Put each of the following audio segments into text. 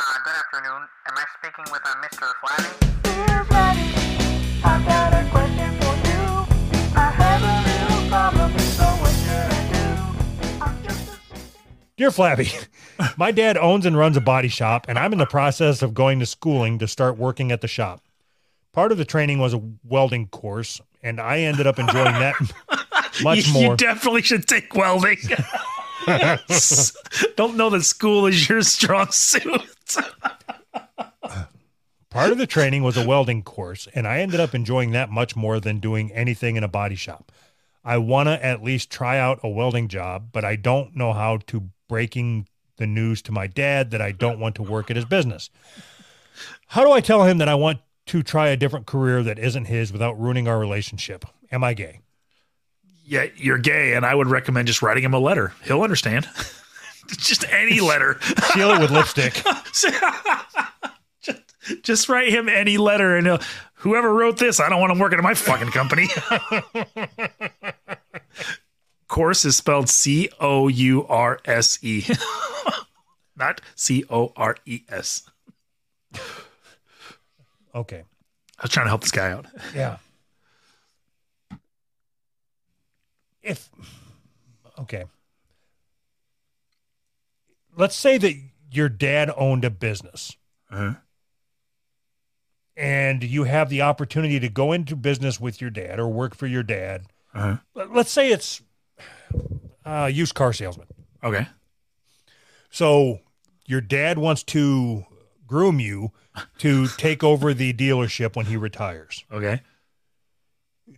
Uh, good afternoon. Am I speaking with uh, Mr. Flatty? Dear Flatty, I've got a question for you. I have a little problem, so what should I do? I'm just a Dear Flabby, my dad owns and runs a body shop, and I'm in the process of going to schooling to start working at the shop. Part of the training was a welding course, and I ended up enjoying that much you, more. You definitely should take welding. Don't know that school is your strong suit. Part of the training was a welding course, and I ended up enjoying that much more than doing anything in a body shop. I want to at least try out a welding job, but I don't know how to breaking the news to my dad that I don't want to work at his business. How do I tell him that I want to try a different career that isn't his without ruining our relationship? Am I gay? Yeah, you're gay, and I would recommend just writing him a letter. He'll understand. just any letter. Seal it with lipstick. just, just write him any letter, and he'll, whoever wrote this, I don't want him working at my fucking company. Course is spelled C O U R S E, not C O R E S. Okay. I was trying to help this guy out. Yeah. If okay. Let's say that your dad owned a business Uh-huh. and you have the opportunity to go into business with your dad or work for your dad. Uh-huh. Let- Let's say it's uh, used car salesman. Okay. So your dad wants to groom you to take over the dealership when he retires. Okay.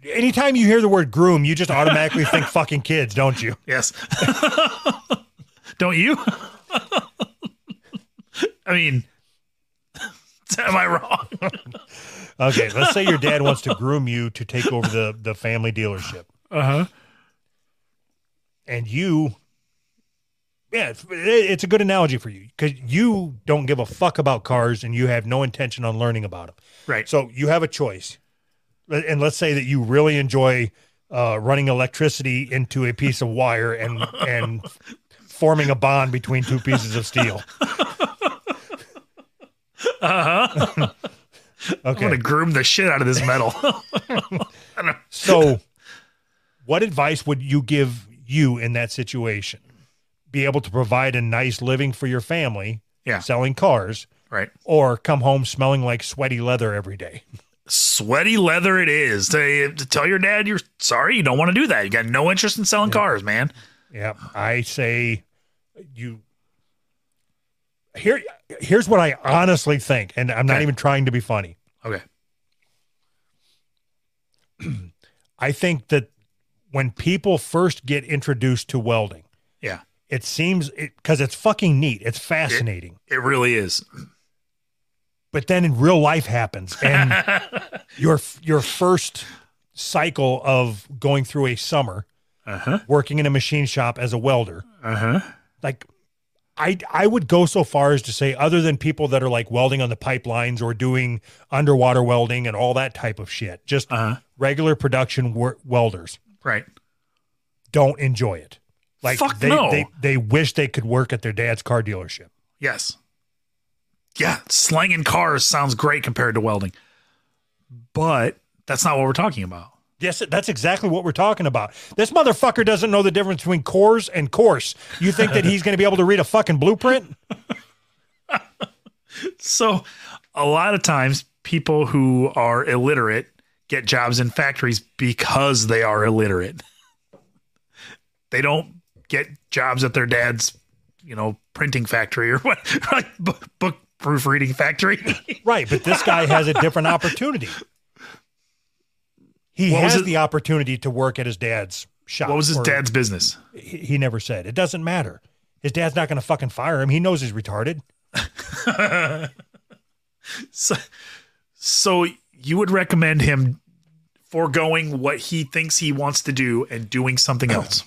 Anytime you hear the word groom, you just automatically think fucking kids, don't you? Yes. Don't you? I mean, am I wrong? Okay, let's say your dad wants to groom you to take over the the family dealership, Uh huh. and you, yeah, it's, it's a good analogy for you because you don't give a fuck about cars and you have no intention on learning about them. Right. So you have a choice, and let's say that you really enjoy uh, running electricity into a piece of wire and and forming a bond between two pieces of steel. Uh huh. I'm Okay. gonna groom the shit out of this metal. So, what advice would you give you in that situation? Be able to provide a nice living for your family, Yeah. selling cars, right. or come home smelling like sweaty leather every day. Sweaty leather it is. To, to tell your dad you're sorry, you don't want to do that. You got no interest in selling cars, man. Yeah, I say you. Here, here's what I honestly think, and I'm not Okay. even trying to be funny. Okay. I think that when people first get introduced to welding, Yeah. it seems because it's fucking neat, it's fascinating. It really is. But then in real life happens and your your first cycle of going through a summer Uh huh. working in a machine shop as a welder Uh huh. like I I would go so far as to say other than people that are like welding on the pipelines or doing underwater welding and all that type of shit just Uh huh. regular production wor- welders Right. don't enjoy it like Fuck they, no. they they wish they could work at their dad's car dealership Yes. Yeah, slanging cars sounds great compared to welding. But that's not what we're talking about. Yes, that's exactly what we're talking about. This motherfucker doesn't know the difference between cores and course. You think that he's going to be able to read a fucking blueprint? So, a lot of times people who are illiterate get jobs in factories because they are illiterate. They don't get jobs at their dad's, you know, printing factory or what, like book, book proofreading factory. Right, but this guy has a different opportunity. He What has the opportunity to work at his dad's shop. what was his dad's business? He, he never said. It doesn't matter. His dad's not going to fucking fire him. He knows he's retarded. So, so you would recommend him foregoing what he thinks he wants to do and doing something else.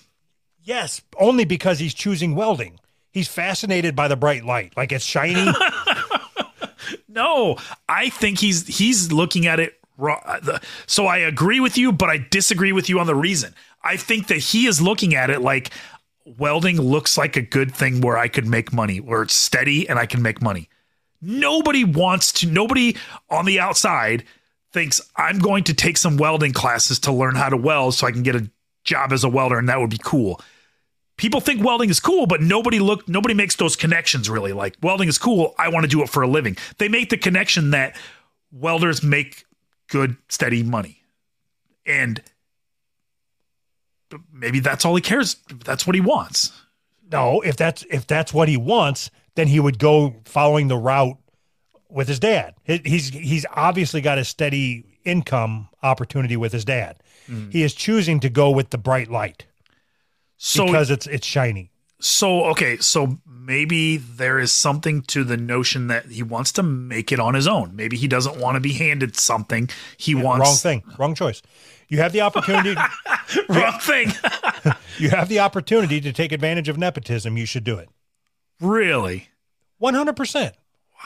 Yes, only because he's choosing welding. He's fascinated by the bright light, like it's shiny. No, I think he's he's looking at it wrong. Uh, so I agree with you, but I disagree with you on the reason. I think that he is looking at it like welding looks like a good thing where I could make money, where it's steady and I can make money. Nobody wants to, nobody on the outside thinks I'm going to take some welding classes to learn how to weld so I can get a job as a welder and that would be cool. People think welding is cool, but nobody look nobody makes those connections really. Like welding is cool, I want to do it for a living. They make the connection that welders make good steady money. And maybe that's all he cares. That's what he wants. No, if that's if that's what he wants, then he would go following the route with his dad. He's he's obviously got a steady income opportunity with his dad. Mm. He is choosing to go with the bright light So because it's it's shiny. So okay, so maybe there is something to the notion that he wants to make it on his own. Maybe he doesn't want to be handed something. He wants Wrong thing. Wrong choice. You have the opportunity. Wrong thing. you have the opportunity to take advantage of nepotism. You should do it. really? One hundred percent.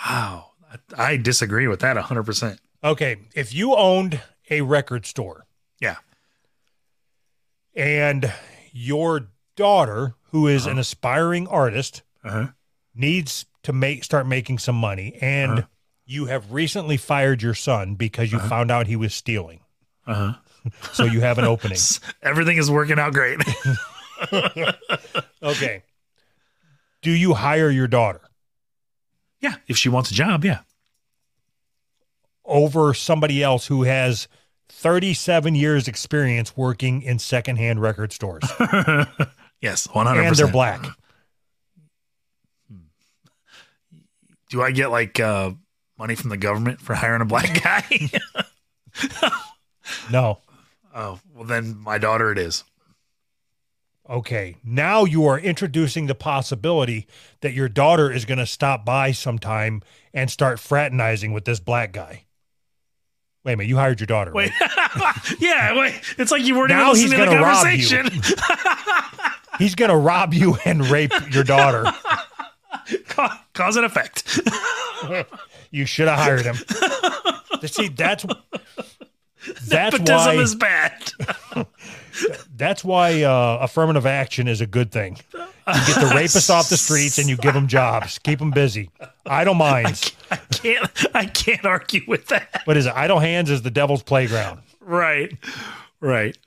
Wow. I, I disagree with that 100%. Okay, if you owned a record store Yeah. and your daughter, who is an aspiring artist, Uh-huh. needs to make start making some money, and you have recently fired your son because you found out he was stealing. Uh-huh. So you have an opening. Everything is working out great. Okay. Do you hire your daughter yeah, if she wants a job, yeah. over somebody else who has 37 years experience working in secondhand record stores Yes, 100%. and they're black? Do I get like uh money from the government for hiring a black guy? No. oh, well then my daughter it is. Okay. Now you are introducing the possibility that your daughter is going to stop by sometime and start fraternizing with this black guy. Wait a minute. You hired your daughter. Wait. right? yeah, wait. It's like you weren't Now even listening to the gonna rob you. conversation. He's going to rob you and rape your daughter. Ca- Cause and effect. You should have hired him. See, that's that's Nepotism why is bad. that's why uh, affirmative action is a good thing. You get the rapists off the streets and you give them jobs, keep them busy. Idle minds. I can't. I can't argue with that. What is it? Idle hands is the devil's playground. Right. Right.